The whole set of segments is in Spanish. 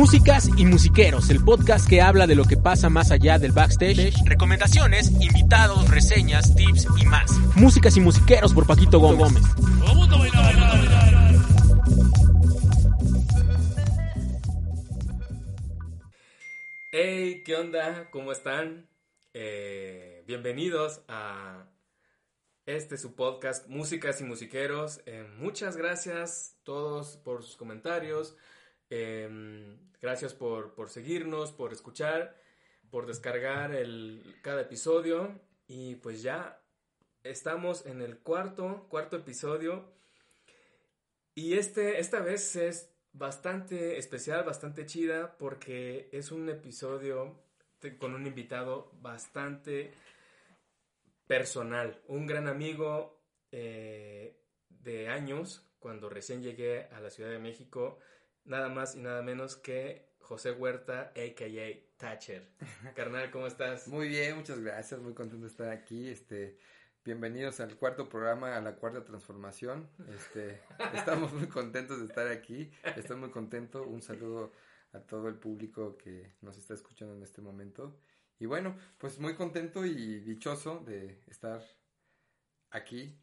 Músicas y Musiqueros, el podcast que habla de lo que pasa más allá del backstage, recomendaciones, invitados, reseñas, tips y más. Músicas y Musiqueros por Paquito Gómez. Hey, ¿qué onda? ¿Cómo están? Eh, bienvenidos a este su podcast Músicas y Musiqueros. Eh, muchas gracias a todos por sus comentarios. Eh, gracias por, por, seguirnos, por escuchar, por descargar el, cada episodio. Y pues ya estamos en el cuarto, cuarto episodio. Y este, esta vez es bastante especial, bastante chida, porque es un episodio con un invitado bastante personal, un gran amigo eh, de años, cuando recién llegué a la Ciudad de México, nada más y nada menos que José Huerta, a.k.a. Thatcher. Carnal, ¿cómo estás? Muy bien, muchas gracias, muy contento de estar aquí, este... Bienvenidos al cuarto programa, a la cuarta transformación. Este, estamos muy contentos de estar aquí. Estoy muy contento. Un saludo a todo el público que nos está escuchando en este momento. Y bueno, pues muy contento y dichoso de estar aquí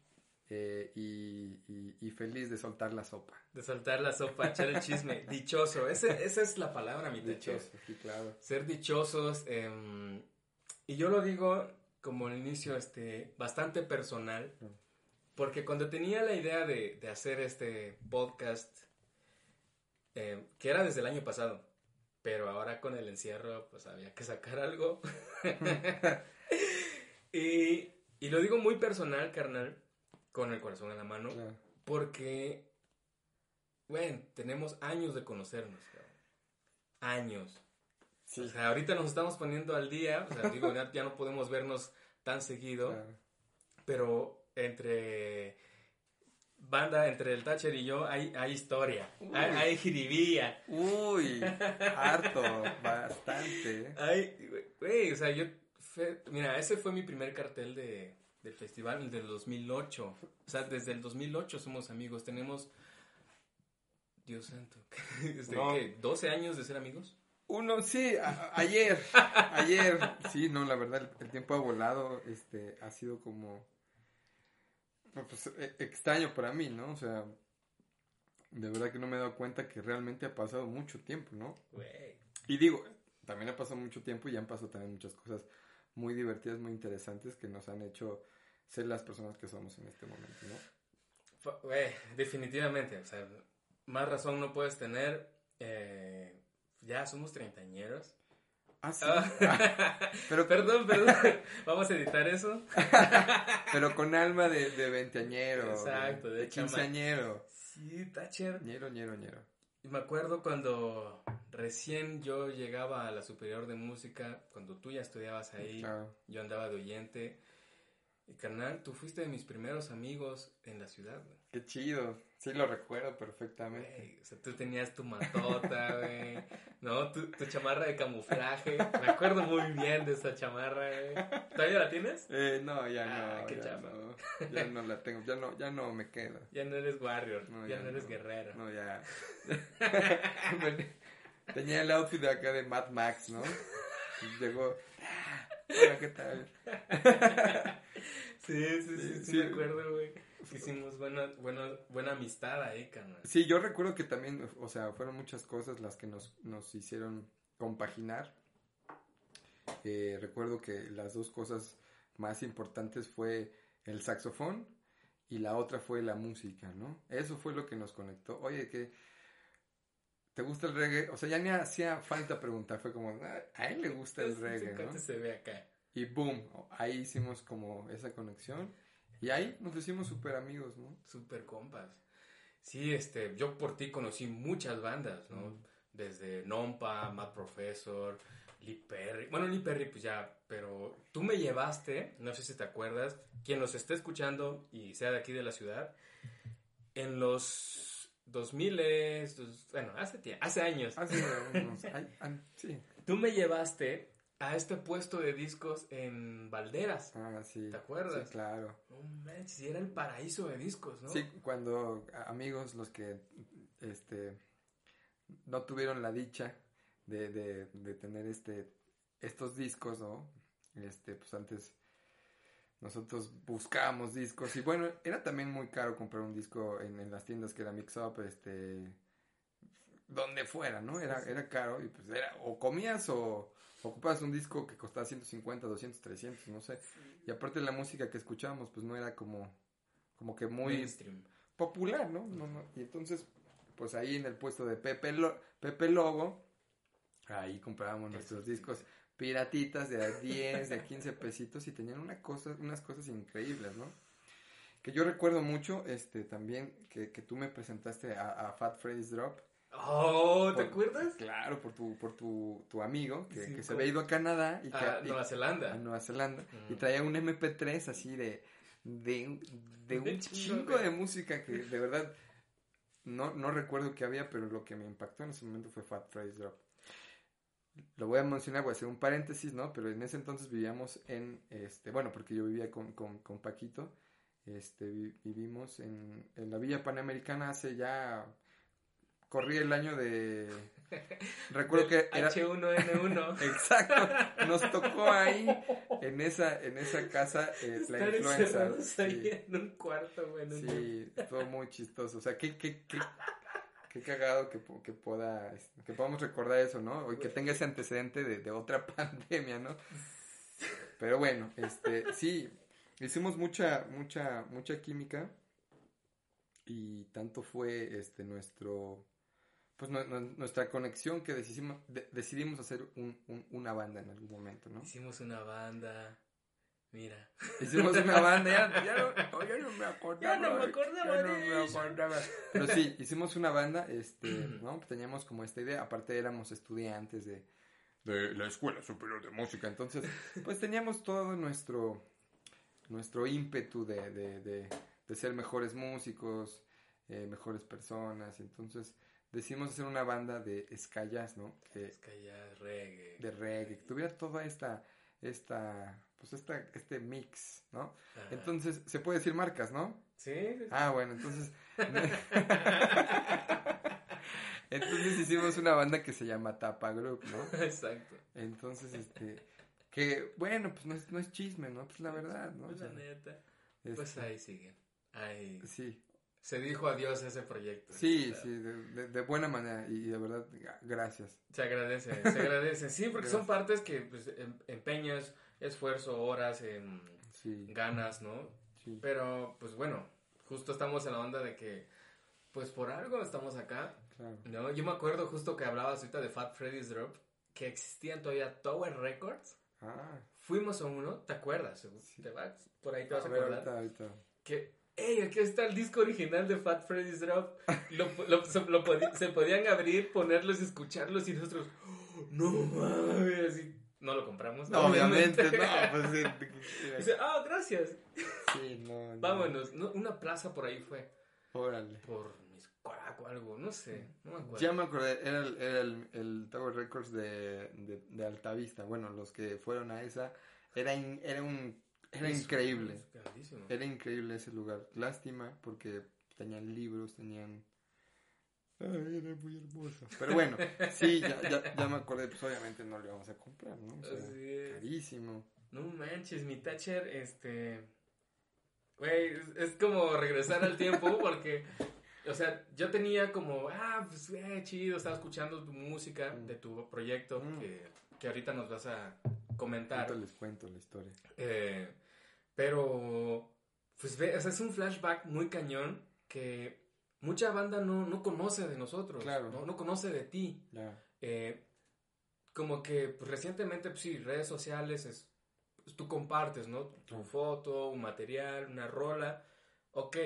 eh, y, y, y, feliz de soltar la sopa. De soltar la sopa, echar el chisme. Dichoso, Ese, esa es la palabra, mi Dichoso, sí, claro. Ser dichosos. Eh, y yo lo digo como el inicio este, bastante personal, porque cuando tenía la idea de, de hacer este podcast, eh, que era desde el año pasado, pero ahora con el encierro, pues había que sacar algo. y, y, lo digo muy personal, carnal, con el corazón en la mano, porque, bueno, tenemos años de conocernos, cabrón. años. Sí. O sea, ahorita nos estamos poniendo al día, o sea, digo, ya, ya no podemos vernos tan seguido, claro. pero entre banda, entre el Thatcher y yo, hay, hay historia, hay, hay. Uy, harto, bastante. Hay, güey, o sea, yo, fe, mira, ese fue mi primer cartel de, del festival, el del 2008. O sea, desde el 2008 somos amigos, tenemos, Dios santo, ¿desde no. qué? ¿12 años de ser amigos? Uno, sí, a, ayer, ayer, sí, no, la verdad, el, el, tiempo ha volado, este, ha sido como, pues, e, extraño para mí, ¿no? O sea, de verdad que no me he dado cuenta que realmente ha pasado mucho tiempo, ¿no? Wey. Y digo, también ha pasado mucho tiempo y han pasado también muchas cosas muy divertidas, muy interesantes que nos han hecho ser las personas que somos en este momento, ¿no? Definitivamente, o sea, más razón no puedes tener, eh ya somos treintañeros. Ah, sí. Ah, pero perdón, perdón. Vamos a editar eso. pero con alma de, de veinteañero. Exacto, de, de quinceañero. Sí, Thatcher. Ñero, ñero, ñero. Y me acuerdo cuando recién yo llegaba a la superior de música, cuando tú ya estudiabas ahí, claro. yo andaba de oyente. Y carnal, tú fuiste de mis primeros amigos en la ciudad, güey. Qué chido. Sí, lo recuerdo perfectamente. O sea, tú tenías tu matota, güey. ¿No? Tu, tu, chamarra de camuflaje. Me acuerdo muy bien de esa chamarra, güey. ¿Todavía la tienes? Eh, no, ya ah, no. Qué ya, chapa. no ya no la tengo. Ya no, ya no me queda. Ya no eres warrior. No, ya, ya, no eres guerrero. No, ya. Tenía el outfit de acá de Mad Max, ¿no? Llegó. Hola, ¿qué tal? sí, sí, sí, sí, sí, me acuerdo, güey. Hicimos buena, buena, buena amistad ahí, carnal. Sí, yo recuerdo que también, o sea, fueron muchas cosas las que nos, nos hicieron compaginar. Eh, recuerdo que las dos cosas más importantes fue el saxofón y la otra fue la música, ¿no? Eso fue lo que nos conectó. Oye, que ¿te gusta el reggae? O sea, ya ni hacía falta preguntar, fue como, ah, a él le gusta el reggae, ¿no? se ve acá. Y boom, ahí hicimos como esa conexión. Y ahí nos hicimos súper amigos, ¿no? Súper compas. Sí, este, yo por ti conocí muchas bandas, ¿no? Mm. Desde Nompa, Mad Professor, Lee Perry. Bueno, Lee Perry, pues ya, pero tú me llevaste, no sé si te acuerdas, quien nos esté escuchando y sea de aquí de la ciudad, en los 2000, bueno, hace, tiempo, hace años. Hace unos, sí. Tú me llevaste a este puesto de discos en Valderas. Ah, sí. ¿Te acuerdas? Sí, claro. No manches, era el paraíso de discos, ¿no? Sí, cuando amigos los que este no tuvieron la dicha de, de, de tener este, estos discos, ¿no? Este, pues antes nosotros buscábamos discos y bueno, era también muy caro comprar un disco en, en las tiendas que era Mix Up, este, donde fuera, ¿no? Era, era caro y pues era, o comías o ocupabas un disco que costaba 150, 200, 300, no sé. Y aparte la música que escuchábamos pues no era como, como que muy Mainstream. popular, ¿no? No, no. Y entonces, pues ahí en el puesto de Pepe, Lo- Pepe Lobo, ahí comprábamos nuestros sí. Piratitas de a 10, de a 15 pesitos y tenían una cosa, unas cosas increíbles, ¿no? Que yo recuerdo mucho, este, también, que, que tú me presentaste a, a Fat Freddy's Drop. Oh, ¿te Por- acuerdas? Claro, por tu, por tu, tu amigo, que, Sí, que se había ido a Canadá y que, A y- Nueva Zelanda. a Nueva Zelanda y Ujú. traía un MP3 así de de, de De un chingo chingo de- de música que de verdad no, no recuerdo qué había, pero lo que me impactó en ese momento fue Fat Freddy's Drop. Lo voy a mencionar, voy a hacer un paréntesis, ¿no? Pero en ese entonces vivíamos en, este, bueno, porque yo vivía con, con, con Paquito, este, vi- vivimos en, en la Villa Panamericana hace ya, corrí el año de, recuerdo que era, H1N1. Exacto, nos tocó ahí en esa en esa casa eh, la influenza. Sí, en un cuarto, un- sí, estuvo muy chistoso. O sea, qué, qué, qué, qué cagado que, que pueda que podamos recordar eso, ¿no? Y que tenga ese antecedente de, de otra pandemia, ¿no? Pero bueno, este, sí, hicimos mucha, mucha, mucha química y tanto fue este nuestro pues nu- nu- nuestra conexión que decidimos, de- decidimos hacer un, un- una banda en algún momento, ¿no? Hicimos una banda. Mira. Hicimos una banda, ya, ya no, ya no me acordaba. Ya no me acordaba ya no me acordaba. Pero sí, hicimos una banda, este, ¿no? Teníamos como esta idea, aparte éramos estudiantes de, de la Escuela Superior de Música, entonces, pues teníamos todo nuestro, nuestro ímpetu de, de, de, de ser mejores músicos, eh, mejores personas, entonces decidimos hacer una banda de jazz, ¿no? Que, Es que ya reggae. de reggae, que tuviera toda esta, esta, pues esta, este mix, ¿no? Ajá. Entonces, se puede decir marcas, ¿no? Sí. Ah, bueno, entonces. entonces hicimos una banda que se llama Tapa Group, ¿no? Exacto. Entonces, este. Que, bueno, pues no es, no es chisme, ¿no? Pues la verdad, ¿no? O Pues la neta. este, Pues ahí siguen. Ahí. Sí, Se dijo adiós a ese proyecto. sí, sí, de, de- de buena manera y de verdad, gra- gracias. Se agradece, se agradece. Sí, porque son partes que pues, em- empeñas, esfuerzo, horas, Sí, ganas, ¿no? sí, Pero, pues bueno, justo estamos en la onda de que, pues por algo estamos acá, claro. ¿no? Yo me acuerdo justo que hablabas ahorita de Fat Freddy's Drop, que existían todavía Tower Records. Ah, Fuimos a uno, ¿te acuerdas? Sí. ¿Te vas? Por ahí te vas a, ver, acordar. ahorita, ahorita. Que, hey, aquí está el disco original de Fat Freddy's Drop. Lo, lo- se, lo podi- se podían abrir, ponerlos y escucharlos y nosotros, "Oh, no mames, así. No lo compramos. No, obviamente, no, pues sí, Dice, ah, gracias. sí, no, no. Vámonos. No, una plaza por ahí fue. Órale. Por Miscuac o algo, no sé. No me acuerdo. Ya me acordé, era el, era el, el Tower Records de, de, de Altavista. Bueno, los que fueron a esa, era, in- era un, era Es- increíble. es. Era increíble ese lugar. Lástima, porque tenían libros, tenían... Ay, era muy hermoso. Pero bueno, sí, ya, ya, ya me acordé, pues obviamente no le vamos a comprar, ¿no? O sea, Así es. carísimo. No manches, mi Thatcher, este. Güey, es, es como regresar al tiempo porque. O sea, yo tenía como, ah, pues, eh, chido, estaba escuchando tu música Mm. de tu proyecto Mm. que, que ahorita nos vas a comentar. Ahorita les cuento la historia. Eh, pero, pues ve, o sea, es un flashback muy cañón que mucha banda no, no conoce de nosotros, Claro. no, no conoce de ti. Eh, como que pues, recientemente, pues sí, redes sociales, es, pues, tú compartes, ¿no? Tu foto, un material, una rola, ok,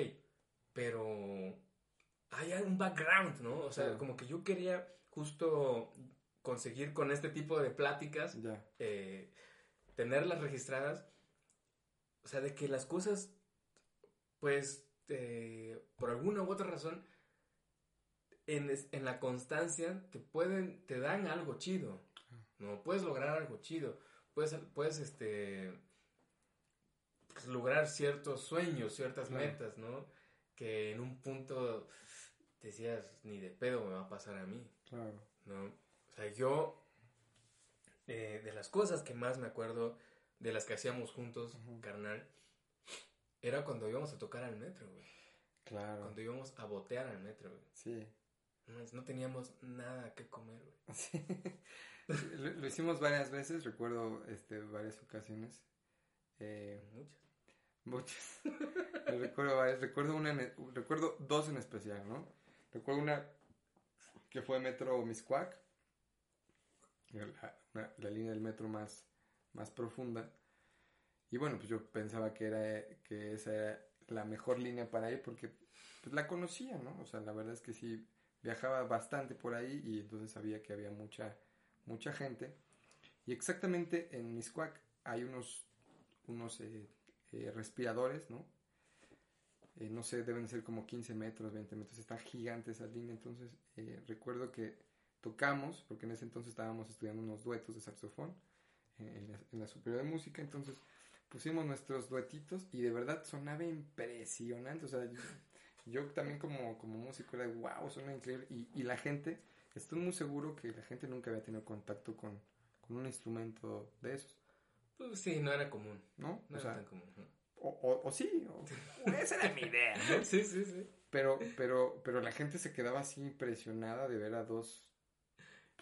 pero hay un background, ¿no? O sea, como que yo quería justo conseguir con este tipo de pláticas eh, tenerlas registradas, o sea, de que las cosas, pues, eh, por alguna u otra razón, en, en la constancia te pueden, te dan algo chido, ¿no? Puedes lograr algo chido, puedes, puedes, este, pues, lograr ciertos sueños, ciertas Claro. metas, ¿no? Que en un punto decías, ni de pedo me va a pasar a mí. Claro. ¿no? O sea, yo, eh, de las cosas que más me acuerdo, de las que hacíamos juntos, carnal, era cuando íbamos a tocar al metro, güey. Claro. Cuando íbamos a botear al metro, güey. Sí. No, teníamos nada que comer, güey. Sí. Lo, lo hicimos varias veces, recuerdo este, varias ocasiones. Eh, Muchas. muchas. Recuerdo varias. Recuerdo, una en- recuerdo dos en especial, ¿no? Recuerdo una que fue Metro Miscuac, la, la línea del metro más, más profunda. Y bueno, pues yo pensaba que, era, que esa era la mejor línea para ir porque pues, la conocía, ¿no? O sea, la verdad es que sí viajaba bastante por ahí y entonces sabía que había mucha, mucha gente. Y exactamente en Miscuac hay unos, unos eh, eh, respiradores, ¿no? Eh, no sé, deben ser como 15 metros, 20 metros, está gigante esa línea. Entonces recuerdo que tocamos, porque en ese entonces estábamos estudiando unos duetos de saxofón en, la, en la superior de música, entonces pusimos nuestros duetitos y de verdad sonaba impresionante. O sea, yo, yo también como, como músico era wow, suena increíble. Y, y la gente, estoy muy seguro que la gente nunca había tenido contacto con, con un instrumento de esos, Pues sí, no era común. ¿no? No o, era sea, tan común. o, o- o sí, o esa era mi idea, ¿no? Sí, sí, sí. Pero, pero, pero la gente se quedaba así impresionada de ver a dos.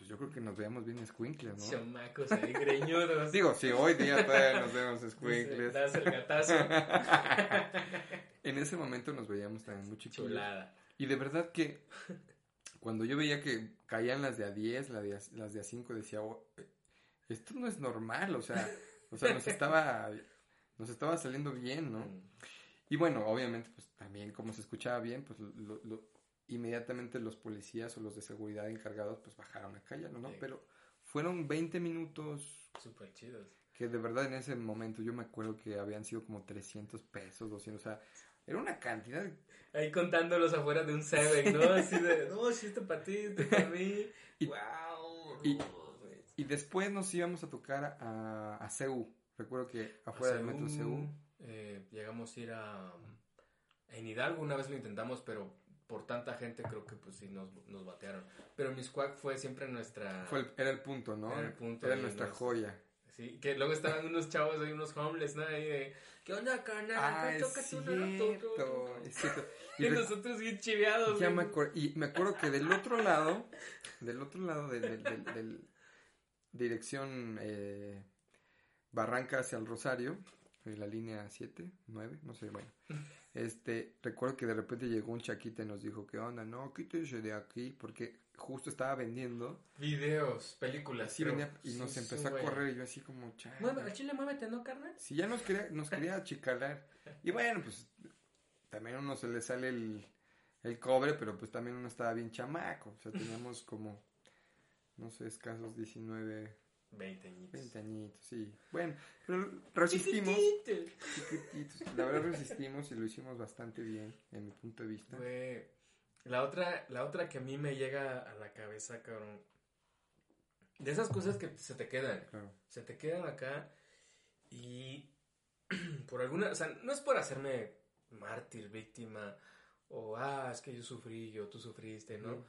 Pues yo creo que nos veíamos bien squinkles, ¿no? Chamacos ahí greñudos. Digo, si hoy día todavía nos vemos Dice, squinkles. Das el gatazo. en ese momento nos veíamos también muy chiquillos. Chulada. Y de verdad que cuando yo veía que caían las de a 10, la de a- las de a 5, decía, "Oh, eh, esto no es normal, o sea, o sea, nos estaba, nos estaba saliendo bien, ¿no? Mm. Y bueno, obviamente, pues también como se escuchaba bien, pues lo- lo- inmediatamente los policías o los de seguridad encargados, pues bajaron a callarlo, ¿no? Sí. Pero fueron 20 minutos Súper chidos. que de verdad en ese momento yo me acuerdo que habían sido como 300 pesos, 200, o sea, era una cantidad Ahí contándolos afuera de un Seven, ¿no? Así de, no, sí, este para ti, para mí. Y- wow. y- Y después nos íbamos a tocar a, a CEU. Recuerdo que afuera del metro CEU. eh, llegamos a ir a, en Hidalgo, una vez lo intentamos, pero por tanta gente creo que pues sí nos, nos batearon. Pero Miscuac fue siempre nuestra... Fue el- era el punto, ¿no? Era el punto Era nuestra nos- joya. Sí, que luego estaban unos chavos ahí, unos homeless, ¿no? Ahí de, ¿qué onda, carnal? Ah, es cierto, toca". es cierto. Y Y nosotros bien chiveados. ya me y me acuerdo que del otro lado, del otro lado de, del- del- dirección eh, Barranca hacia el Rosario, en la línea 7, 9, no sé, bueno. Este, recuerdo que de repente llegó un chaquita y nos dijo, ¿qué onda? No, quítese de aquí, porque justo estaba vendiendo, Videos, películas. pero- venía y nos sí, empezó sí, a güey. correr y yo así como. Mueve, al chile, muévete, ¿no, carnal? Si ya nos quería, nos quería achicalar. Y bueno, pues también a uno se le sale el, el cobre, pero pues también uno estaba bien chamaco. O sea, teníamos como, no sé, escasos 19, 20 añitos. 20 añitos, sí. Bueno, pero resistimos. Chiquititos. chiquititos. La verdad resistimos y lo hicimos bastante bien, en mi punto de vista. Fue la otra, la otra que a mí me llega a la cabeza, cabrón. De esas cosas que se te quedan. Claro. Se te quedan acá y por alguna, o sea, no es por hacerme mártir, víctima o ah, es que yo sufrí, yo tú sufriste, ¿no? Mm.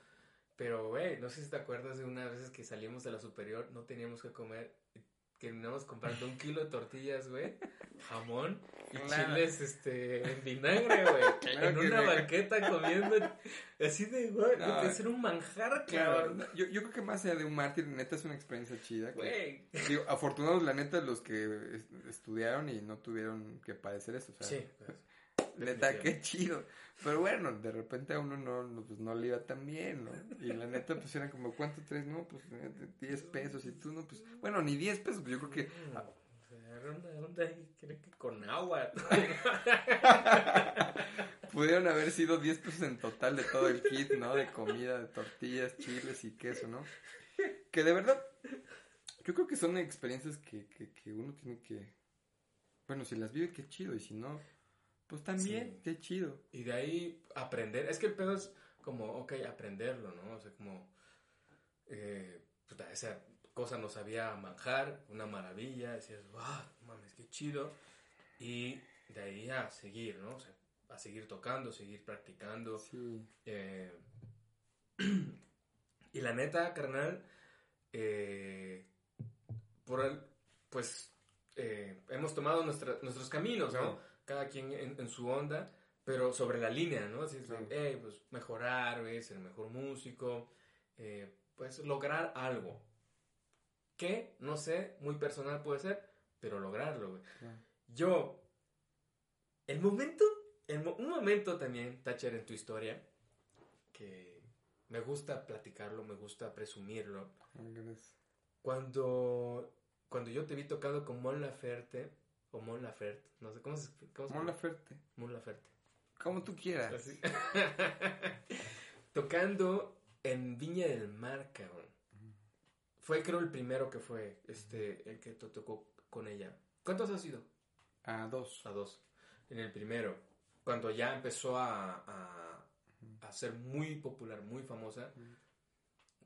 Pero, güey, no sé si te acuerdas de unas veces que salimos de la superior, no teníamos que comer, terminamos comprando un kilo de tortillas, güey, jamón y Claro. chiles, este, en vinagre, güey, Claro en una me- banqueta comiendo, así de, güey, No. de ser un manjar, Claro, yo, yo creo que más allá de un mártir, neta es una experiencia chida. güey. Digo, afortunados la neta los que es- estudiaron y no tuvieron que padecer eso. O sea, Sí, pues, Neta, Definitivamente. qué chido. Pero bueno, de repente a uno no, no, pues, no le iba tan bien, ¿no? Y la neta, pues era como, ¿cuánto tres? No, pues eh, 10 pesos. Y tú, no, pues, bueno, ni 10 pesos. Pues yo creo que una onda creo que con agua. pudieron haber sido 10 pesos en total de todo el kit, ¿no? De comida, de tortillas, chiles y queso, ¿no? Que de verdad, yo creo que son experiencias que, que, que uno tiene que. Bueno, si las vive, qué chido. Y si no, pues también, Sí. qué chido. Y de ahí aprender. Es que el pedo es como, ok, aprenderlo, ¿no? O sea, como. Eh, puta, esa cosa no sabía manjar, una maravilla. Decías, wow, mames, qué chido. Y de ahí a seguir, ¿no? O sea, a seguir tocando, seguir practicando. Sí. Eh, y la neta, carnal, eh, por el, pues eh, hemos tomado nuestra- nuestros caminos, ¿no? Cada quien en, en su onda, pero sobre la línea, ¿no? Así. "Hey, pues mejorar, güey, ser mejor músico, eh, pues lograr algo. Que, no sé, muy personal puede ser, pero lograrlo, güey. Yo, el momento, el un momento también, Thatcher, en tu historia, que me gusta platicarlo, me gusta presumirlo, cuando, cuando yo te vi tocado con Mon Laferte, o Mon Laferte, no sé, ¿cómo se, cómo se Mon Laferte. Mon Laferte. Como tú quieras. Así. Tocando en Viña del Mar, cabrón. Fue creo el primero que fue, este, el que te tocó con ella. ¿Cuántos has sido? A dos. A dos. En el primero. Cuando ya empezó a, a, a ser muy popular, muy famosa.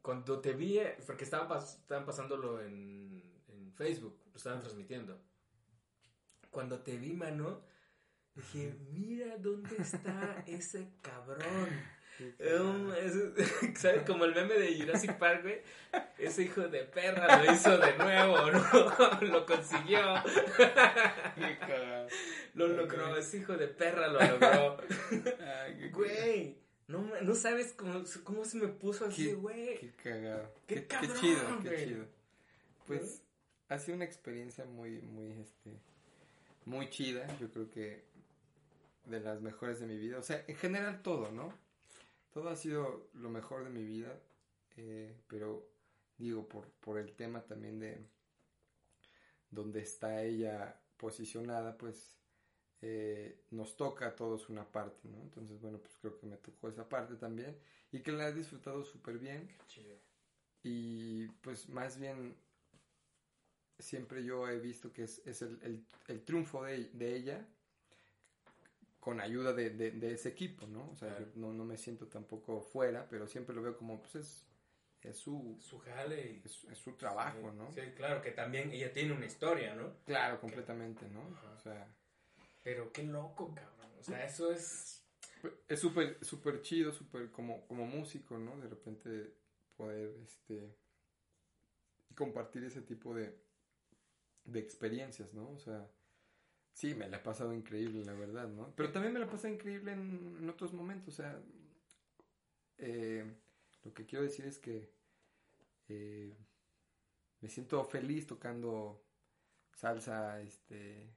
Cuando te vi, eh, porque estaban, pas- estaban pasándolo en, en Facebook, lo estaban transmitiendo. Cuando te vi, mano, dije, mira dónde está ese cabrón. Um, ese- ¿Sabes? Como el meme de Jurassic Park, güey. Ese hijo de perra lo hizo de nuevo, ¿no? lo consiguió. Qué cagado. Lo logró, ese hijo de perra lo logró. Güey, no, no sabes cómo, cómo se me puso así, güey. Qué cagado. Qué Qué, qué cabrón, chido, qué chido. Pues ha sido una experiencia muy, muy, este, muy chida. Yo creo que de las mejores de mi vida. O sea, en general todo, ¿no? Todo ha sido lo mejor de mi vida. eh, pero digo, por, por el tema también de donde está ella posicionada, pues eh, nos toca a todos una parte, ¿no? Entonces, bueno, pues creo que me tocó esa parte también y que la he disfrutado súper bien Chido. y pues más bien siempre yo he visto que es, es el, el- el triunfo de, de ella con ayuda de, de- de ese equipo, ¿no? O sea, Claro. no, no me siento tampoco fuera, pero siempre lo veo como, pues es, es su, Su jale es, es su trabajo, sí, ¿no? Sí, claro, que también ella tiene una historia, ¿no? Claro, completamente, ¿no? Ajá. O sea, Pero qué loco, cabrón. O sea, eso es... es súper súper chido, súper como, como músico, ¿no? De repente poder, este, compartir ese tipo de, de experiencias, ¿no? O sea, sí, me la he pasado increíble, la verdad, ¿no? Pero también me la he pasado increíble en, en otros momentos, o sea, eh, lo que quiero decir es que eh, me siento feliz tocando salsa, este,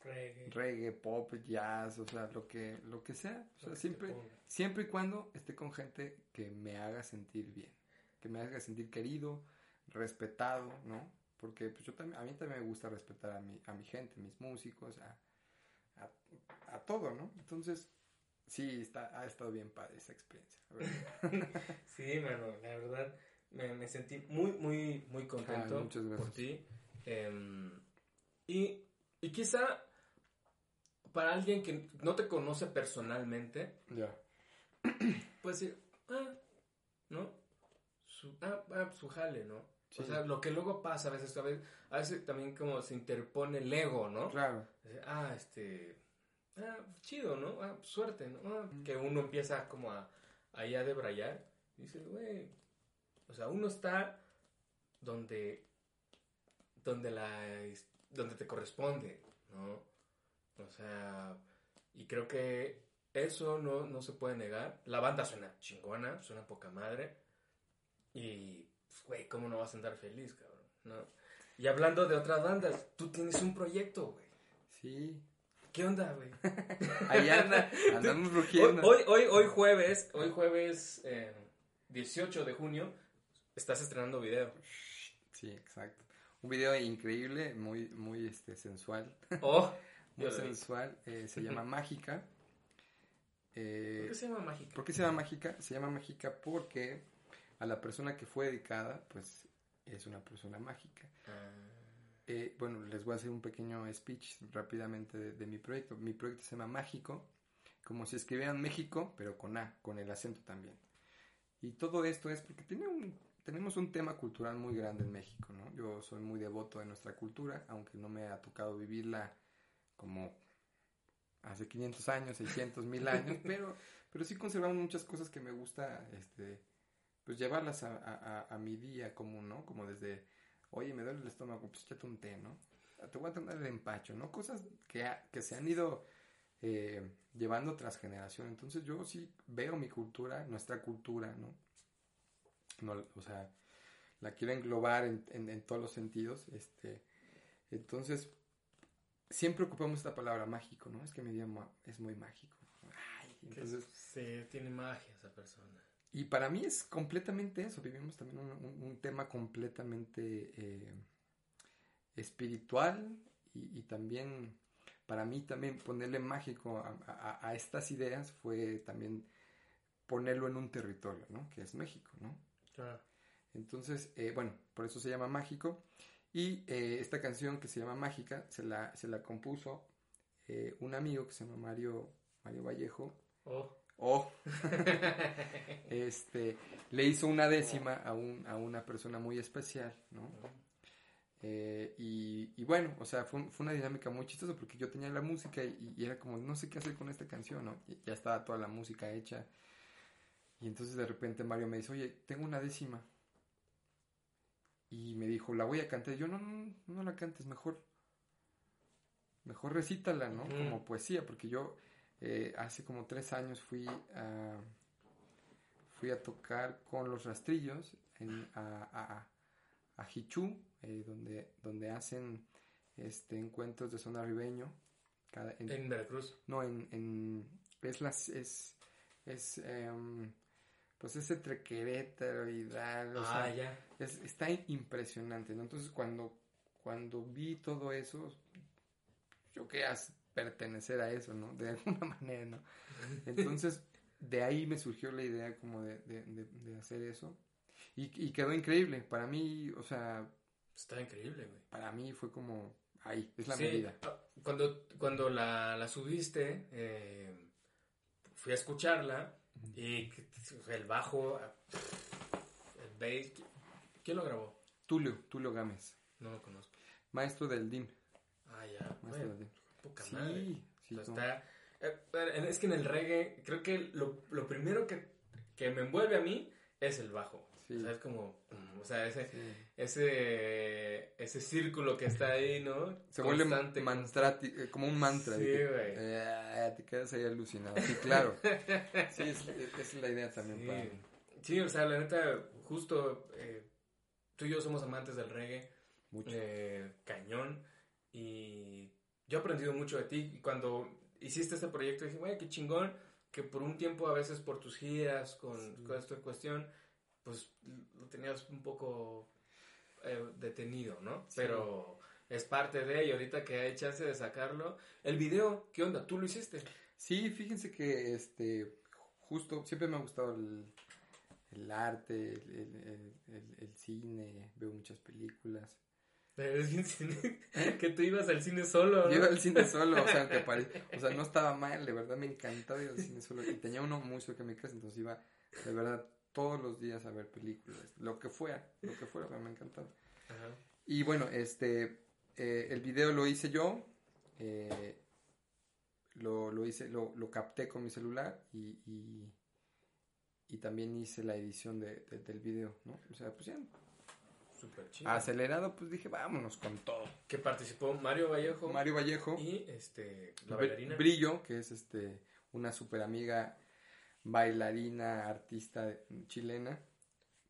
Reggae. reggae, pop, jazz, o sea, lo que, lo que sea, o sea, que siempre, siempre y cuando esté con gente que me haga sentir bien, que me haga sentir querido, respetado, ¿no? Porque pues yo también, a mí también me gusta respetar a mi, a mi gente, mis músicos, a, a, a todo, ¿no? Entonces, sí, está, ha estado bien padre esa experiencia. Sí, mano, la verdad me, me sentí muy, muy, muy contento Ah, por ti. Em, y, y quizá para alguien que no te conoce personalmente, ya. puede decir, ah, ¿no? Su, ah, ah, su jale, ¿no? Sí. O sea, lo que luego pasa a veces, a veces, a veces también como se interpone el ego, ¿no? Claro, Ah, este. Ah, chido, ¿no? Ah, suerte, ¿no? Ah, Mm. que uno empieza como a. Ahí a debrayar. Dice, güey. O sea, uno está donde. Donde la. Donde te corresponde, ¿no? O sea. Y creo que eso no, no se puede negar. La banda suena chingona, suena poca madre. Y. pues, Güey, ¿cómo no vas a andar feliz, cabrón? ¿No? Y hablando de otras bandas, tú tienes un proyecto, güey. sí. ¿Qué onda, güey? Ahí anda, andamos rugiendo. hoy, hoy, hoy jueves, hoy jueves eh, 18 de junio, estás estrenando video. Sí, exacto. Un video increíble, muy, muy este, sensual. Oh, Muy sensual. eh, se llama Mágica. Eh, ¿Por qué se llama Mágica? ¿Por qué se llama Mágica? Se llama Mágica porque a la persona que fue dedicada, pues es una persona mágica. Ah, Eh, bueno, les voy a hacer un pequeño speech rápidamente de, de mi proyecto. Mi proyecto se llama Mágico, como si escribieran México, pero con A, con el acento también. Y todo esto es porque tiene un, tenemos un tema cultural muy grande en México, ¿no? Yo soy muy devoto de nuestra cultura, aunque no me ha tocado vivirla como hace 500 años, 600, 1000 años, pero, pero sí conservamos muchas cosas que me gusta este, pues llevarlas a, a, a, mi día común, ¿no? Como desde, oye, me duele el estómago, pues échate un té, ¿no? Te voy a tomar el empacho, ¿no? Cosas que, que se han ido eh, llevando tras generación. Entonces yo sí veo mi cultura, nuestra cultura, ¿no? no o sea, la quiero englobar en, en, todos los sentidos. Este, entonces, siempre ocupamos esta palabra mágico, ¿no? Es que mi idioma es muy mágico. Ay, entonces... Sí, tiene magia esa persona. Y para mí es completamente eso. Vivimos también un, tema completamente eh, espiritual y, y, también para mí también ponerle mágico a, estas ideas fue también ponerlo en un territorio, ¿no? Que es México, ¿no? Claro. Entonces, eh, bueno, por eso se llama Mágico. Y eh, esta canción que se llama Mágica se la, se la compuso eh, un amigo que se llama Mario, Mario Vallejo. Oh. Oh. este, le hizo una décima a, un, a una persona muy especial, ¿no? Eh, y, bueno, o sea, fue, fue, una dinámica muy chistosa porque yo tenía la música y, era como, no sé qué hacer con esta canción, ¿no? ya estaba toda la música hecha. Y entonces de repente Mario me dice, oye, tengo una décima. Y me dijo, la voy a cantar. Y yo, no, no, no la cantes, mejor, mejor recítala, ¿no? Como poesía, porque yo eh, hace como tres años fui a, fui a tocar con los rastrillos en, a, a, a Hichú, eh, donde, donde hacen este encuentros de zona ribeño. en, Veracruz. No, en, en es las es es em, pues es entre Querétaro y Dal, ah, ya. está impresionante, ¿no? Entonces cuando cuando vi todo eso, yo quería pertenecer a eso, ¿no? De alguna manera, ¿no? Entonces de ahí me surgió la idea como de, de, de, hacer eso. Y, y, quedó increíble. Para mí, o sea, Está increíble, güey. Para mí fue como, ahí, es la medida. Ah, cuando, cuando la, la subiste, eh, fui a escucharla y el bajo, el bass, ¿quién lo grabó? Tulio, Tulio Gámez. No lo conozco. Maestro del DIM. Ah, ya. Maestro del DIM. Poca sí, madre. Sí, está, eh, es que en el reggae, creo que lo, lo primero que, que me envuelve a mí es el bajo. O sea, es como, o sea, ese, ese, ese círculo que está ahí, ¿no? Se vuelve eh, como un mantra. Sí, güey. Eh, te quedas ahí alucinado. Sí, claro. sí, es, es la idea también sí. para Sí, o sea, la neta, justo eh, tú y yo somos amantes del reggae. Mucho. Eh, cañón. Y yo he aprendido mucho de ti. Y cuando hiciste este proyecto dije, güey, qué chingón. Que por un tiempo, a veces por tus giras, con, con esta cuestión pues lo tenías un poco eh, detenido, ¿no? Pero es parte de ello. Ahorita que hay chance de sacarlo. El video, ¿qué onda? ¿Tú lo hiciste? Sí, fíjense que este, justo, siempre me ha gustado el, el arte, el, el, cine, veo muchas películas. Pero es que tú ibas al cine solo. Yo iba al cine solo, o sea, o sea, no estaba mal, de verdad me encantaba ir al cine solo. Y tenía uno muy cerca de mi casa, entonces iba, de verdad, todos los días a ver películas, lo que fuera, lo que fuera, me encantaba. Y bueno, este, eh, el video lo hice yo, eh, lo, lo, hice, lo, lo, capté con mi celular y, y, y también hice la edición de, del video, ¿no? O sea, pues ya. Super chido. Acelerado, pues dije, vámonos con todo. Que participó Mario Vallejo. Mario Vallejo. Y este, la bailarina. Brillo, que es este, una super amiga bailarina, artista chilena.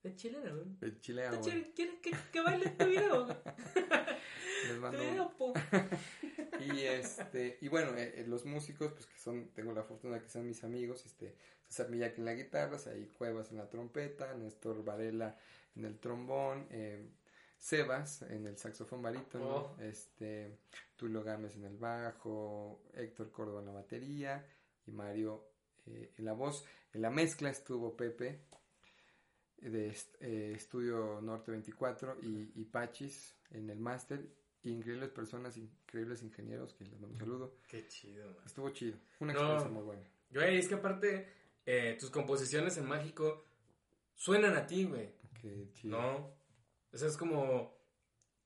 ¿Es chilena, güey? chilena, ¿Quieres que, que, baile este video? Les mando y este y bueno eh, eh, los músicos pues que son tengo la fortuna de que sean mis amigos este César Miyake en la guitarra ahí Cuevas en la trompeta Néstor Varela en el trombón eh, Sebas en el saxofón barítono oh. este Tulio Gámez en el bajo Héctor Córdoba en la batería y Mario eh, en la voz. En la mezcla estuvo Pepe de eh, Estudio Norte 24 y, y Pachis en el máster. Increíbles personas, increíbles ingenieros que les mando un saludo. Qué chido, Estuvo chido. Una experiencia muy buena. Güey, es que aparte, eh, tus composiciones en Mágico suenan a ti, güey. Qué chido. No. O sea, es como.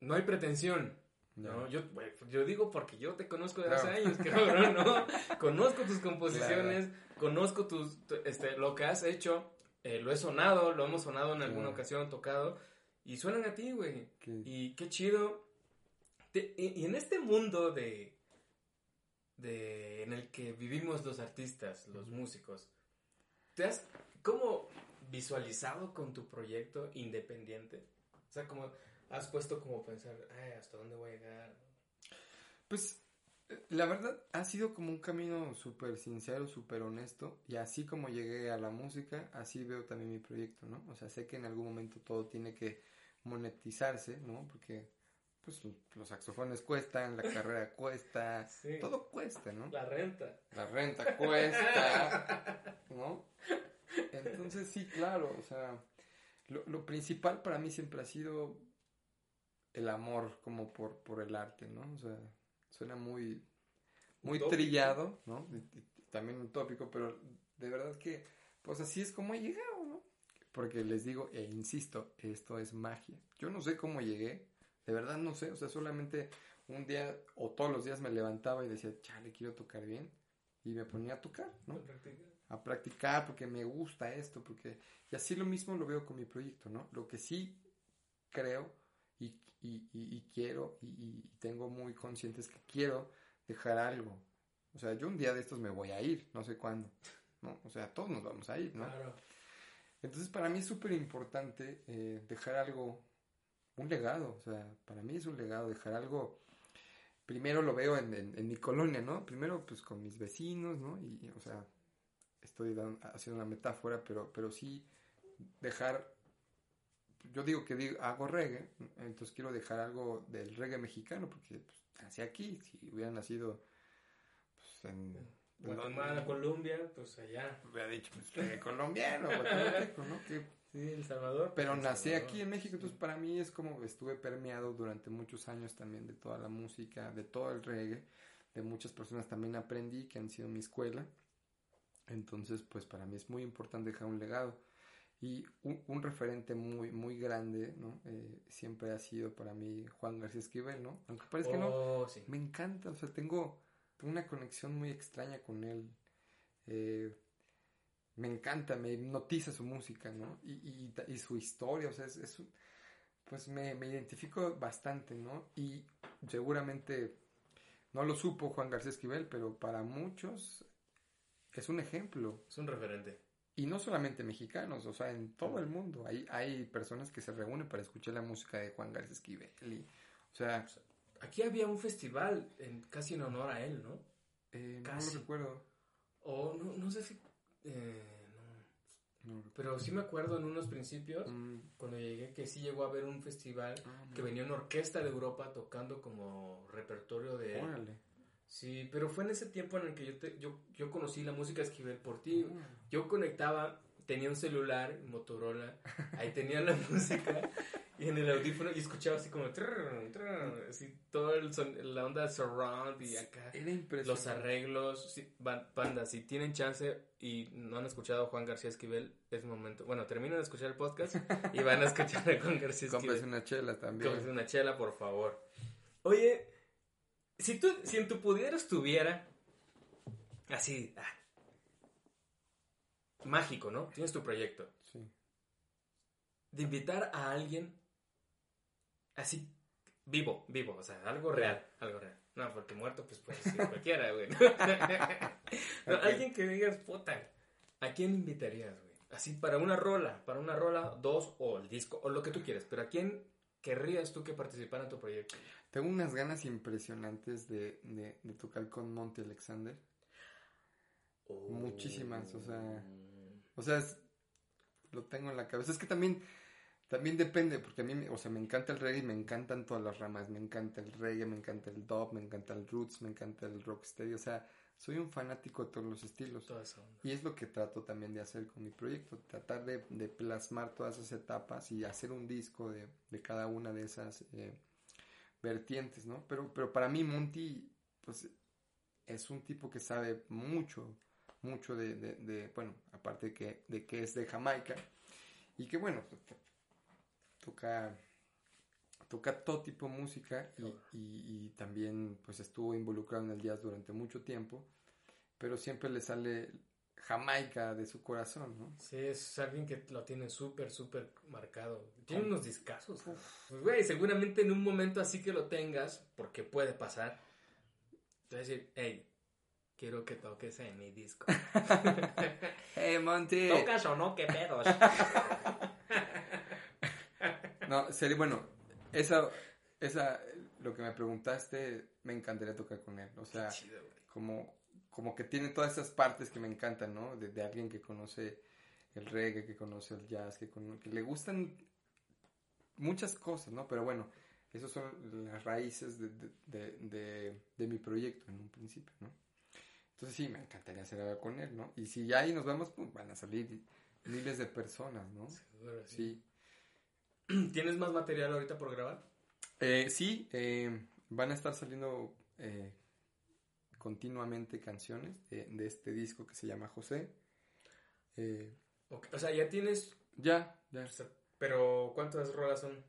No hay pretensión. No, yo, yo digo porque yo te conozco de hace años, ¿no? conozco tus composiciones, conozco tus, este, lo que has hecho. eh, lo he sonado, lo hemos sonado en alguna ocasión, tocado, y suenan a ti, güey. Y qué chido. Y, en este mundo de, de. en el que vivimos los artistas, los músicos, ¿te has como visualizado con tu proyecto independiente? O sea, como has puesto como pensar, ay, ¿hasta dónde voy a llegar? Pues la verdad ha sido como un camino súper sincero, súper honesto y así como llegué a la música, así veo también mi proyecto, ¿no? O sea, sé que en algún momento todo tiene que monetizarse, ¿no? Porque pues los saxofones cuestan, la carrera cuesta, Sí. todo cuesta, ¿no? La renta. La renta cuesta, ¿no? Entonces sí, claro, o sea, lo, lo principal para mí siempre ha sido el amor como por, por el arte, ¿no? O sea, suena muy, muy Utópico. trillado, ¿no? Y- y También utópico, pero de verdad que, pues así es como he llegado, ¿no? Porque les digo, e insisto, esto es magia. Yo no sé cómo llegué, de verdad no sé, o sea, solamente un día o todos los días me levantaba y decía, chale, quiero tocar bien, y me ponía a tocar, ¿no? a practicar porque me gusta esto, porque... Y así lo mismo lo veo con mi proyecto, ¿no? Lo que sí creo y, y, y- y quiero y, y tengo muy consciente es que quiero dejar algo. O sea, yo un día de estos me voy a ir, no sé cuándo, ¿no? O sea, todos nos vamos a ir, ¿no? Claro. Entonces para mí es súper importante eh, dejar algo, un legado, o sea, para mí es un legado dejar algo, primero lo veo en, en- en mi colonia, ¿no? Primero pues con mis vecinos, ¿no? Y, o sea, estoy haciendo una metáfora, pero, pero sí dejar, yo digo que digo, hago reggae, entonces quiero dejar algo del reggae mexicano, porque pues, nací aquí, si hubiera nacido pues, en... en- Guatemala, Colombia, pues allá. hubiera dicho, pues, reggae colombiano, guatemalteco, ¿no? Que Sí, El Salvador. pero El nací Salvador. aquí en México, entonces para mí es como estuve permeado durante muchos años también de toda la música, de todo el reggae, de muchas personas también aprendí que han sido mi escuela. Entonces, pues para mí es muy importante dejar un legado. Y un, un referente muy, muy grande, ¿no? Eh, siempre ha sido para mí Juan García Esquivel, ¿no? Aunque parezca que no, Oh, sí. me encanta, o sea, tengo una conexión muy extraña con él. Eh, me encanta, me hipnotiza su música, ¿no? Y, y, y su historia, o sea, es, es un- pues me, me identifico bastante, ¿no? Y seguramente no lo supo Juan García Esquivel, pero para muchos es un ejemplo. Es un referente. Y no solamente mexicanos, o sea, en todo el mundo. Hay, hay personas que se reúnen para escuchar la música de Juan García Esquivel. Y, o sea, Aquí había un festival en, casi en honor a él, ¿no? eh, no lo recuerdo. O no, no sé si... eh, no. Pero sí me acuerdo en unos principios, Mm, cuando llegué, que sí llegó a haber un festival ah, que venía una orquesta de Europa tocando como repertorio de... Órale. Sí, pero fue en ese tiempo en el que yo, te- yo, yo conocí la música Esquivel por ti. Ah. Yo conectaba, tenía un celular, Motorola, ahí tenía la música y en el audífono y escuchaba así como trrr, trrr, así todo el son, la onda surround y acá Era impresionante. los arreglos, sí, ban- banda, si tienen chance y no han escuchado a Juan García Esquivel, es momento. Bueno, terminan de escuchar el podcast y van a escuchar a Juan García Esquivel. una chela también. Cómprese una chela, por favor. Oye, si tú, si en tu pudiera estuviera así, ah, mágico, ¿no? Tienes tu proyecto. Sí. De invitar a alguien así, vivo, vivo, o sea, algo real, algo real. No, porque muerto, pues puede ser cualquiera, güey. No. Alguien que digas, puta, ¿a quién invitarías, güey? Así para una rola, para una rola, dos, o el disco, o lo que tú quieras, pero ¿a quién querrías tú que participara en tu proyecto? Tengo unas ganas impresionantes de, de, de tocar con Monty Alexander. Muchísimas, o sea, O sea, es- lo tengo en la cabeza. Es que también, también depende, porque a mí, me- o sea, me encanta el reggae y me encantan todas las ramas. Me encanta el reggae, me encanta el dub, me encanta el roots, me encanta el rocksteady. O sea, soy un fanático de todos los estilos. Y es lo que trato también de hacer con mi proyecto, tratar de, de plasmar todas esas etapas y hacer un disco de, de cada una de esas eh, vertientes, ¿no? Pero, pero para mí Monty, pues, es un tipo que sabe mucho, mucho de, de, de, bueno, aparte que, de que es de Jamaica, y que, bueno, toca, toca todo tipo de música y, y, y también, pues, estuvo involucrado en el jazz durante mucho tiempo, pero siempre le sale Jamaica de su corazón, ¿no? Sí, es alguien que lo tiene súper, súper marcado. Tiene unos discazos. Pues, güey, seguramente en un momento así que lo tengas, porque puede pasar, te voy a decir, hey, quiero que toques en mi disco. hey, Monty. ¿Tocas o no? ¿Qué pedos? no, sería, bueno, esa, esa, lo que me preguntaste, me encantaría tocar con él. O sea, Chido, como, como que tiene todas esas partes que me encantan, ¿no? De, de alguien que conoce el reggae, que conoce el jazz, que, cono- que le gustan muchas cosas, ¿no? Pero bueno, esas son las raíces de, de, de, mi proyecto en un principio, ¿no? Entonces sí, me encantaría hacer algo con él, ¿no? Y si ya ahí nos vamos, pues van a salir miles de personas, ¿no? Seguro, sí. Sí. ¿Tienes más material ahorita por grabar? Eh, sí, eh, van a estar saliendo eh, continuamente canciones de, de este disco que se llama José. Eh, O sea, ya tienes, ya, ya. pero ¿cuántas rolas son?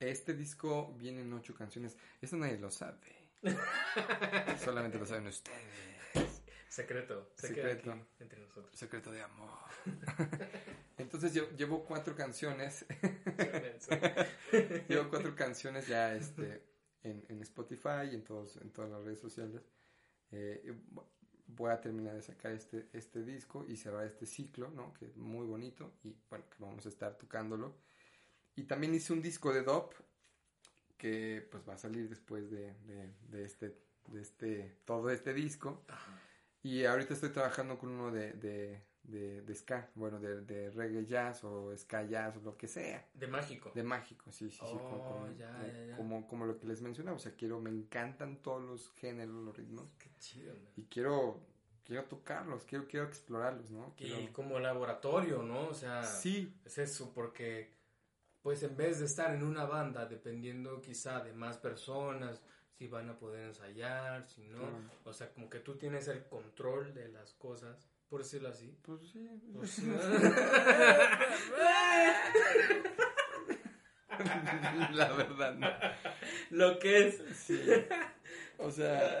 Este disco viene en ocho canciones. Eso nadie lo sabe. Solamente lo saben ustedes. Secreto, se Secreto. entre nosotros. Secreto de amor. Entonces yo llevo cuatro canciones. llevo cuatro canciones ya este, en, en Spotify y en, todos, en todas las redes sociales. Eh, voy a terminar de sacar este, este disco y cerrar este ciclo, ¿no? Que es muy bonito y bueno, que vamos a estar tocándolo. Y también hice un disco de dop que pues va a salir después de, de, de este, de este, todo este disco. Y ahorita estoy trabajando con uno de, de, de, de ska, bueno, de, de reggae jazz o ska jazz o lo que sea. De mágico. De mágico, sí, sí, sí. Oh, como, como- ya, como- ya, ya. Como, como lo que les mencionaba, o sea, quiero, me encantan todos los géneros, los ritmos, Qué chido, man. y quiero, quiero tocarlos, quiero, quiero explorarlos, ¿no? Y Quiero- como laboratorio, ¿no? O sea, Sí, es eso, porque pues en vez de estar en una banda dependiendo quizá de más personas, si van a poder ensayar, si no, Claro. o sea, como que tú tienes el control de las cosas, por decirlo así. pues sí. Pues, La verdad, ¿no? Lo que es. Sí. O sea,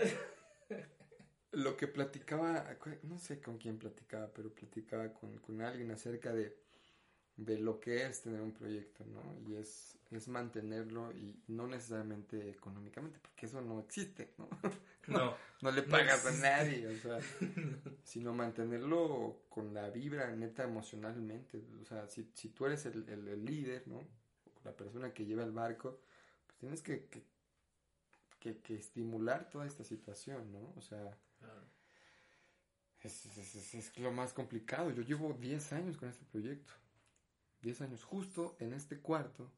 lo que platicaba, no sé con quién platicaba, pero platicaba con, con alguien acerca de, de lo que es tener un proyecto, ¿no? Y es, es mantenerlo y no necesariamente económicamente, porque eso no existe, ¿no? No, No le No pagas a nadie, o sea, sino mantenerlo con la vibra neta emocionalmente. O sea, si, si tú eres el, el- el líder, ¿no? La persona que lleva el barco, pues tienes que, que, que- que estimular toda esta situación, ¿no? O sea, es, es- es- es lo más complicado. Yo llevo 10 años con este proyecto. 10 años, justo en este cuarto.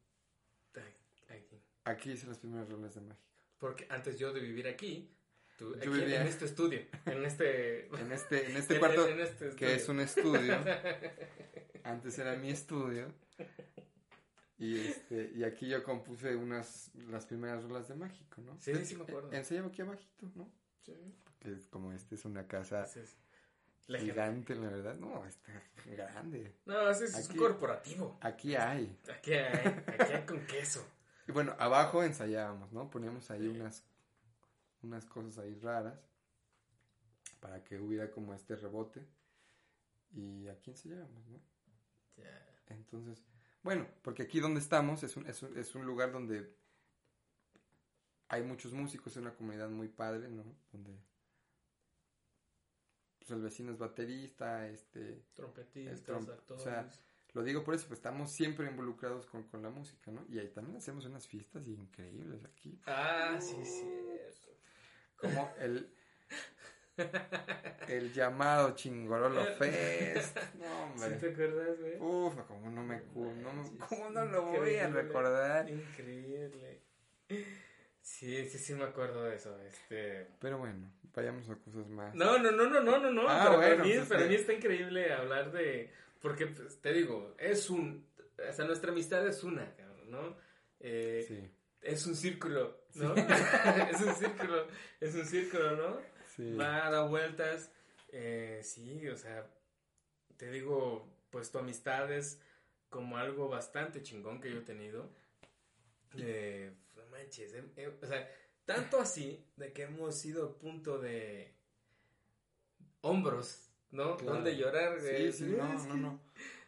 aquí. Aquí hice las primeras rolas de Mágica. Porque antes yo de vivir aquí, tú, Yo aquí vivía- en este estudio, en este... En este, en este cuarto, en este que es un estudio. Antes era mi estudio. Y este, y aquí yo compuse unas las primeras rolas de Mágico, ¿no? Sí, De- sí me acuerdo. Enséñame aquí abajito, ¿no? Sí. Que es como este es una casa es legendario. Gigante, la verdad. No, está grande. No, ese es Aquí- corporativo. Aquí hay. Aquí hay, aquí hay con queso. Y bueno, abajo ensayábamos, ¿no? Poníamos ahí unas unas cosas ahí raras para que hubiera como este rebote. Y aquí ensayábamos, ¿no? Ya. Entonces, bueno, porque aquí donde estamos es un, es un, es un lugar donde hay muchos músicos, es una comunidad muy padre, ¿no? Donde pues, el vecino es baterista, este, Trompetistas, trom- actores. o sea, lo digo por eso, pues estamos siempre involucrados con, con la música, ¿no? Y ahí también hacemos unas fiestas increíbles aquí, Ah, sí, cierto. como el el llamado Chingorolo Fest, no ¿Sí te hombre, acuerdas, güey? uf, como no me, no me- Sí, cómo sí, no lo voy a recordar, Increíble. Sí, sí, sí me acuerdo de eso. Este... pero bueno, vayamos a cosas más. No, no, no, no, no, no, no. Ah, pero bueno, para, mí, pues, para mí está increíble hablar de... Porque, pues, te digo, es un... O sea, nuestra amistad es una, ¿no? Eh, Sí, Es un círculo, ¿no? es un círculo, es un círculo, ¿no? sí. Va a dar vueltas. Eh, sí, o sea, te digo, pues tu amistad es como algo bastante chingón que yo he tenido. Eh, no manches, eh, eh, o sea, tanto así de que hemos sido punto de hombros, ¿no? Claro. ¿Dónde llorar? Sí, güey? sí, no, no, que- no.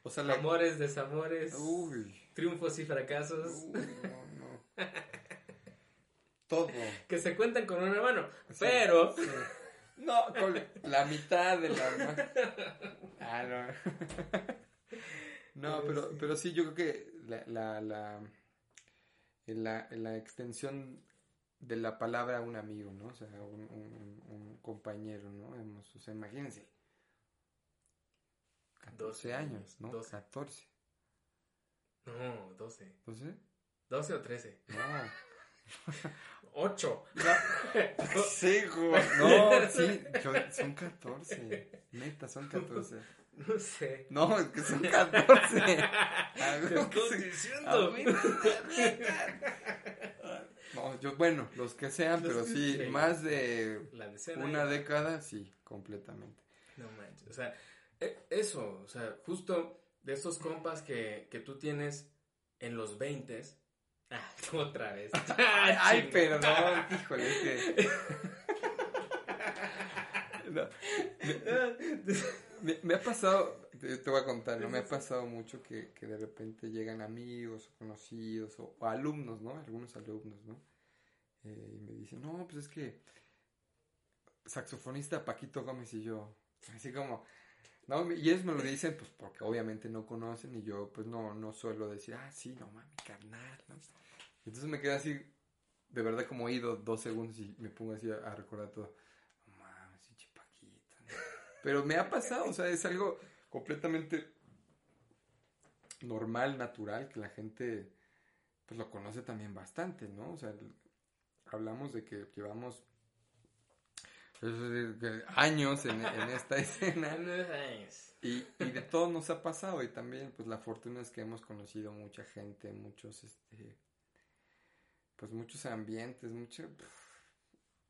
O sea, la... Amores, desamores, Uy, triunfos y fracasos, uy, no, no. Todo. que se cuentan con una mano. Sí, Pero, sí. No, con la mitad de la ma- Ah, no. No, pero, pero sí, yo creo que la, la, la, la extensión de la palabra un amigo, ¿no? O sea, un, un, un compañero, ¿no? Hemos- o sea, imagínense. 14 12 años, ¿no? 12. 14. no, 12. ¿12? 12 o 13. No. 8. Sí, güey. No, sí, yo- son 14. Neta, son 14. No sé. No, es que son 14. Ah, Te creo que estoy sí. diciendo. No, yo, bueno, los que sean, Los pero que sí, sean. más de La decena. una década, sí, completamente. No manches. O sea, e- eso, o sea, justo de estos compas que, que tú tienes en los 20 Ah, otra vez. Ay, Chinga. perdón, híjole, es que... No, me, me ha pasado, te, te voy a contar, ¿no? Me ha pasado mucho que, que de repente llegan amigos o conocidos o, o alumnos, ¿no? Algunos alumnos, ¿no? Eh, y me dicen, no, pues es que saxofonista Paquito Gómez y yo, así como, no, y ellos me lo dicen, pues porque obviamente no conocen y yo, pues no, no suelo decir, ah, sí, no mami, carnal, ¿no? Entonces me quedé así, de verdad como oído dos segundos y me pongo así a, a recordar todo, no mames, Paquito. ¿no? Pero me ha pasado, o sea, es algo completamente normal, natural, que la gente pues lo conoce también bastante, ¿no? O sea, hablamos de que llevamos años en, en esta escena y, y de todo nos ha pasado y también pues la fortuna es que hemos conocido mucha gente, muchos este pues muchos ambientes, mucha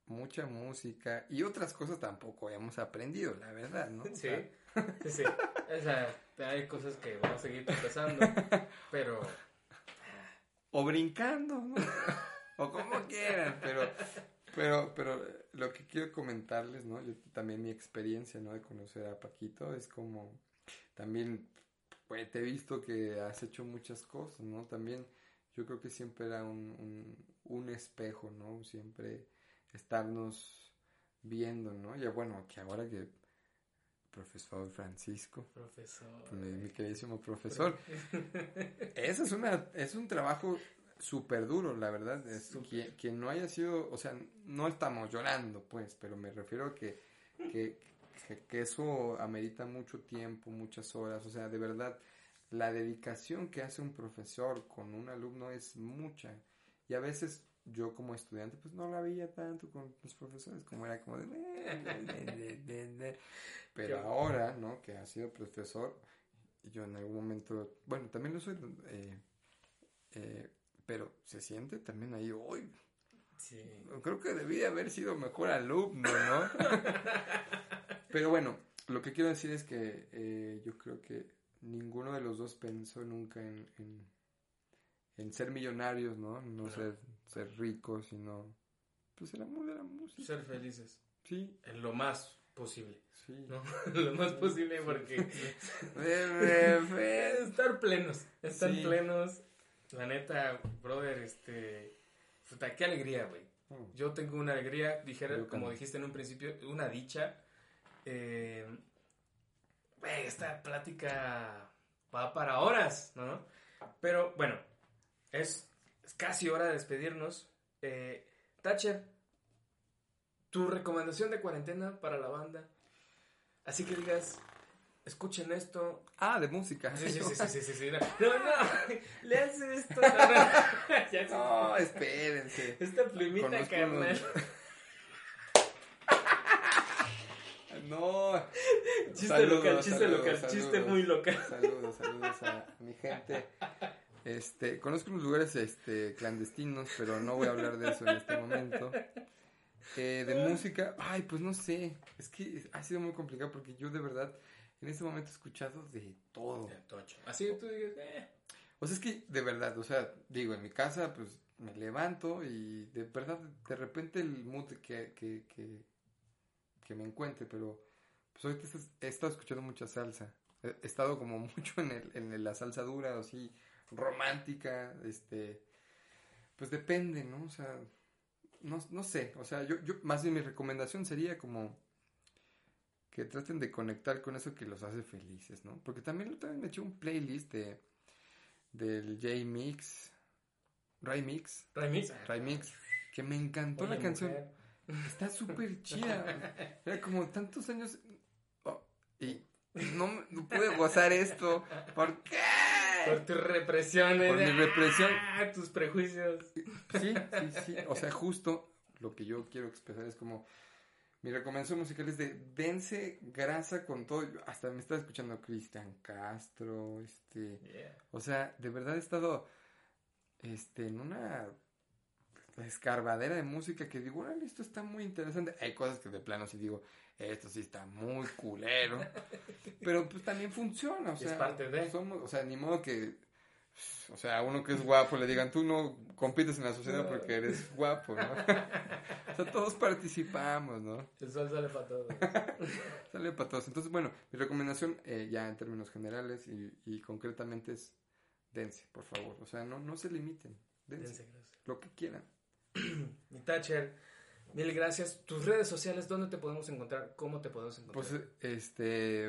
mucha música y otras cosas tampoco hemos aprendido, la verdad, ¿no? O Sí, sea, sí, sí. O sea, hay cosas que vamos a seguir tropezando, pero o brincando, ¿no? o como quieran, pero, pero, pero lo que quiero comentarles, ¿no? Yo también mi experiencia, ¿no? De conocer a Paquito es como, también, pues te he visto que has hecho muchas cosas, ¿no? También yo creo que siempre era un, un, un espejo, ¿no? Siempre estarnos viendo, ¿no? Ya bueno, que ahora que profesor Francisco, profesor. mi mi queridísimo profesor, eso es una, es un trabajo súper duro, la verdad. Es, quien, quien no haya sido, o sea, no estamos llorando, pues, pero me refiero a que, que, que, que eso amerita mucho tiempo, muchas horas, o sea, de verdad, la dedicación que hace un profesor con un alumno es mucha. Y a veces yo como estudiante, pues no la veía tanto con los profesores, como era como de... Pero Qué- ahora, ¿no? Que ha sido profesor, yo en algún momento, bueno, también lo soy, eh, eh, pero se siente también ahí, hoy, Sí. creo que debí de haber sido mejor alumno, ¿no? pero bueno, lo que quiero decir es que eh, yo creo que ninguno de los dos pensó nunca en, en, en ser millonarios, ¿no? No No. ser, ser ricos, sino, pues el amor de la música. Ser felices. Sí, En lo más posible. sí. ¿no? lo más posible porque estar plenos, estar Sí. plenos. La neta, brother, este puta, qué alegría, güey. Oh, Yo tengo una alegría, dijera, Yo como dijiste en un principio, una dicha. Eh, güey, esta plática va para horas, ¿no? Pero bueno, es, es casi hora de despedirnos. Eh, Thatcher, tu recomendación de cuarentena para la banda. Así que digas, escuchen esto. Ah, de música. Sí, sí, sí, sí, sí, sí, sí. No, no, le haces esto. No, espérense. Esta plumita, Conozco carnal. unos- No. Chiste Saludos, local, chiste saludos, local, saludos. chiste muy local. Saludos, saludos a mi gente. Este, conozco unos lugares este, clandestinos, pero no voy a hablar de eso en este momento. Eh, de música, ay, pues no sé. Es que ha sido muy complicado porque yo de verdad en este momento he escuchado de todo. Ya, tocho. Así tú digas, eh. O sea, es que de verdad, o sea, digo, en mi casa, pues me levanto y de verdad, de repente el mood que, que, que, que me encuentre, pero pues ahorita he estado escuchando mucha salsa. He estado como mucho en, el, en la salsa dura, o así, romántica, este, pues depende, ¿no? O sea, no, no sé, o sea, yo, yo, más bien mi recomendación sería como que traten de conectar con eso que los hace felices, ¿no? Porque también, también me eché un playlist de, del J-Mix, Ray-Mix. Ray-Mix. Ray-Mix, que me encantó la canción. Está súper chida. Era como tantos años oh, y no, no pude gozar esto. ¿Por qué? Por tu represión. Por mi represión. Ah, tus prejuicios. Sí, sí, sí. O sea, justo lo que yo quiero expresar es como mi recomendación musical es de dense grasa con todo. Hasta me está escuchando Cristian Castro, este, o sea, de verdad he estado, este, en una escarbadera de música que digo, esto está muy interesante. Hay cosas que de plano sí digo, esto sí está muy culero. Pero pues también funciona, o sea. Es parte de. Somos, o sea, ni modo que, o sea, a uno que es guapo le digan, tú no compites en la sociedad porque eres guapo, ¿no? o sea, todos participamos, ¿no? El sol sale para todos. sale para todos. Entonces, bueno, mi recomendación eh, ya en términos generales y, y concretamente es dense, por favor. O sea, no, no se limiten. Dense. dense lo que quieran. Mi Thatcher, mil gracias. Tus redes sociales, ¿dónde te podemos encontrar? ¿Cómo te podemos encontrar? Pues, este,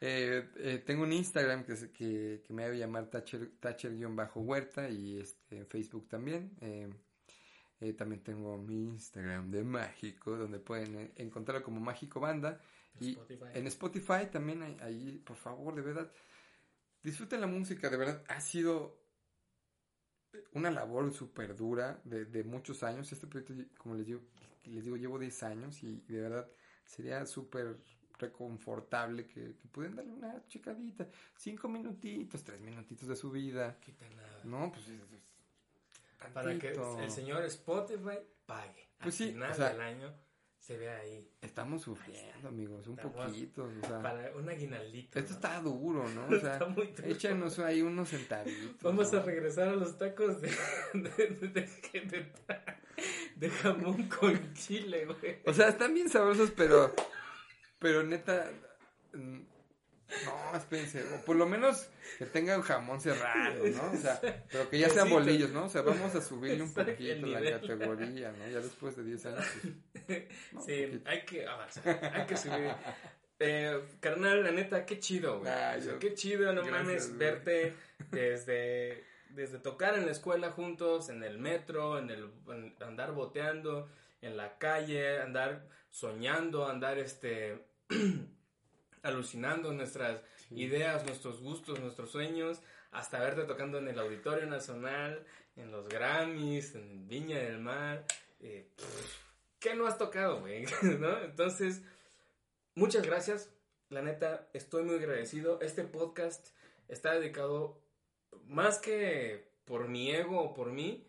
eh, eh, tengo un Instagram que, que, que me debe llamar Thatcher-Huerta y este, en Facebook también. Eh, también tengo mi Instagram de Mágico, donde pueden encontrarlo como Mágico Banda. y en Spotify también, ahí, por favor, de verdad, disfruten la música, de verdad, ha sido una labor súper dura de, de, muchos años. Este proyecto, como les digo, les digo llevo 10 años y, de verdad sería súper reconfortable que, que pudieran darle una checadita, cinco minutitos, tres minutitos de su vida. nada. No, pues para que el señor Spotify pague. Pues Al sí, final del año se ve ahí. Estamos sufriendo, amigos, un poquito. O sea, para un aguinaldito. Esto está duro, ¿no? O sea, está muy échanos ahí unos centavitos. Vamos a regresar a los tacos de, de, de, jamón con chile, güey. O sea, están bien sabrosos, pero, pero neta, no, espérense, o por lo menos que tenga un jamón cerrado, ¿no? O sea, pero que ya sean bolillos, ¿no? O sea, vamos a subirle un poquito la categoría, ¿no? Ya después de 10 años. Pues, sí, hay que avanzar, hay que subir. Eh, carnal, la neta, qué chido, güey. Ah, qué chido, no mames, verte desde, desde tocar en la escuela juntos, en el metro, en el andar boteando, en la calle, andar soñando, andar este alucinando nuestras ideas, nuestros gustos, nuestros sueños, hasta verte tocando en el Auditorio Nacional, en los Grammys, en Viña del Mar. Eh, ¿Qué no has tocado, güey? ¿No? Entonces, muchas gracias. La neta, estoy muy agradecido. Este podcast está dedicado más que por mi ego o por mí,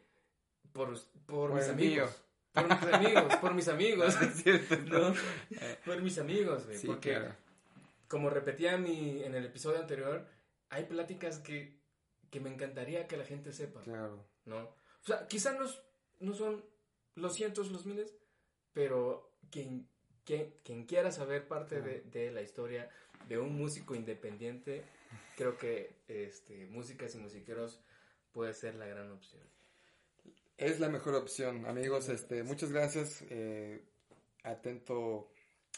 por, por, mis amigos. Por mis amigos, por mis amigos. ¿no? Por mis amigos, güey. porque como repetía mi, en el episodio anterior, hay pláticas que, que me encantaría que la gente sepa. Claro. ¿No? O sea, quizás no, no son los cientos, los miles, pero quien, quien, quien quiera saber parte de, de, la historia de un músico independiente, creo que este, músicas y musiqueros puede ser la gran opción. Es la mejor opción, amigos. Este, muchas gracias. Eh, atento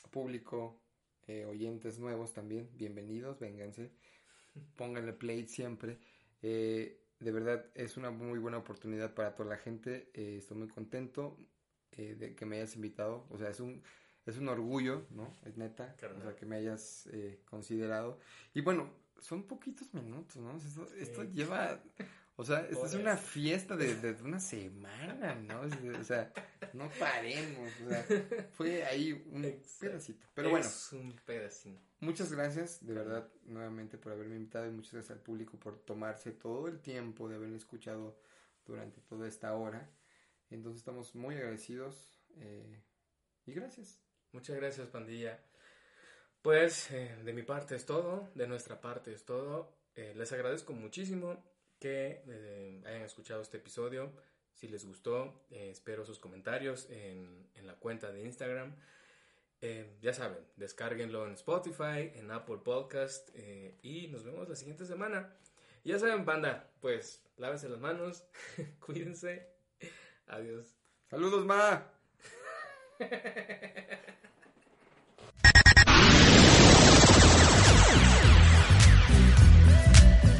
público, eh, oyentes nuevos también, bienvenidos, vénganse, pónganle play siempre. Eh, de verdad es una muy buena oportunidad para toda la gente. Eh, estoy muy contento de que me hayas invitado. O sea, es un, es un orgullo, ¿no? Es neta. O sea, que me hayas considerado. Y bueno, son poquitos minutos, ¿no? Esto, esto lleva o sea, esta es una fiesta de, de, una semana, ¿no? O sea, no paremos. O sea, fue ahí un pedacito. Pero bueno. Es un pedacito. Muchas gracias, de verdad, nuevamente por haberme invitado y muchas gracias al público por tomarse todo el tiempo de haberme escuchado durante toda esta hora. Entonces estamos muy agradecidos eh, y gracias. Muchas gracias, pandilla. Pues eh, de mi parte es todo, de nuestra parte es todo. Eh, les agradezco muchísimo que eh, hayan escuchado este episodio. Si les gustó, eh, espero sus comentarios en, en, la cuenta de Instagram. Eh, ya saben, descárguenlo en Spotify, en Apple Podcast y nos vemos la siguiente semana. Ya saben, banda, pues lávense las manos, cuídense. Adiós. Saludos, Ma.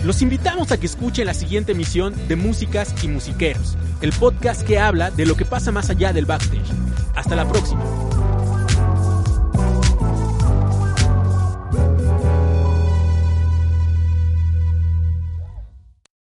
Los invitamos a que escuchen la siguiente emisión de Músicas y Musiqueros, el podcast que habla de lo que pasa más allá del backstage. Hasta la próxima.